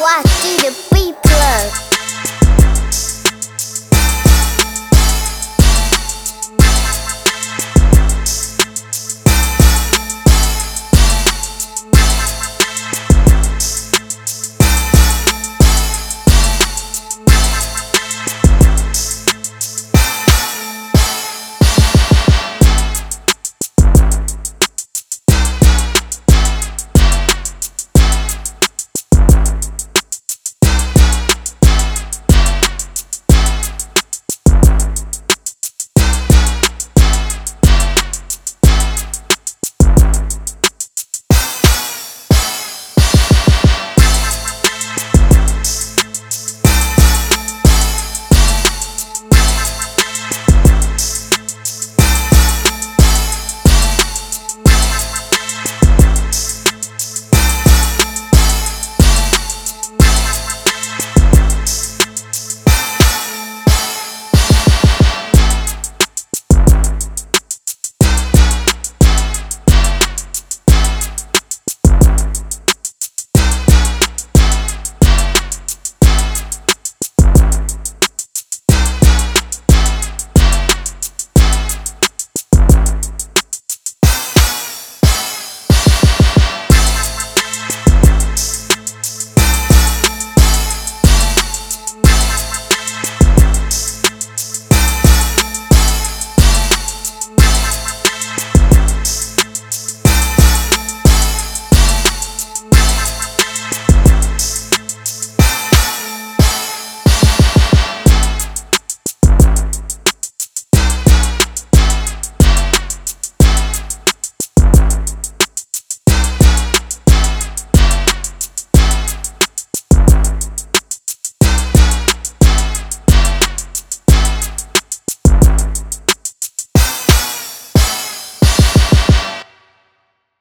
Watch, do the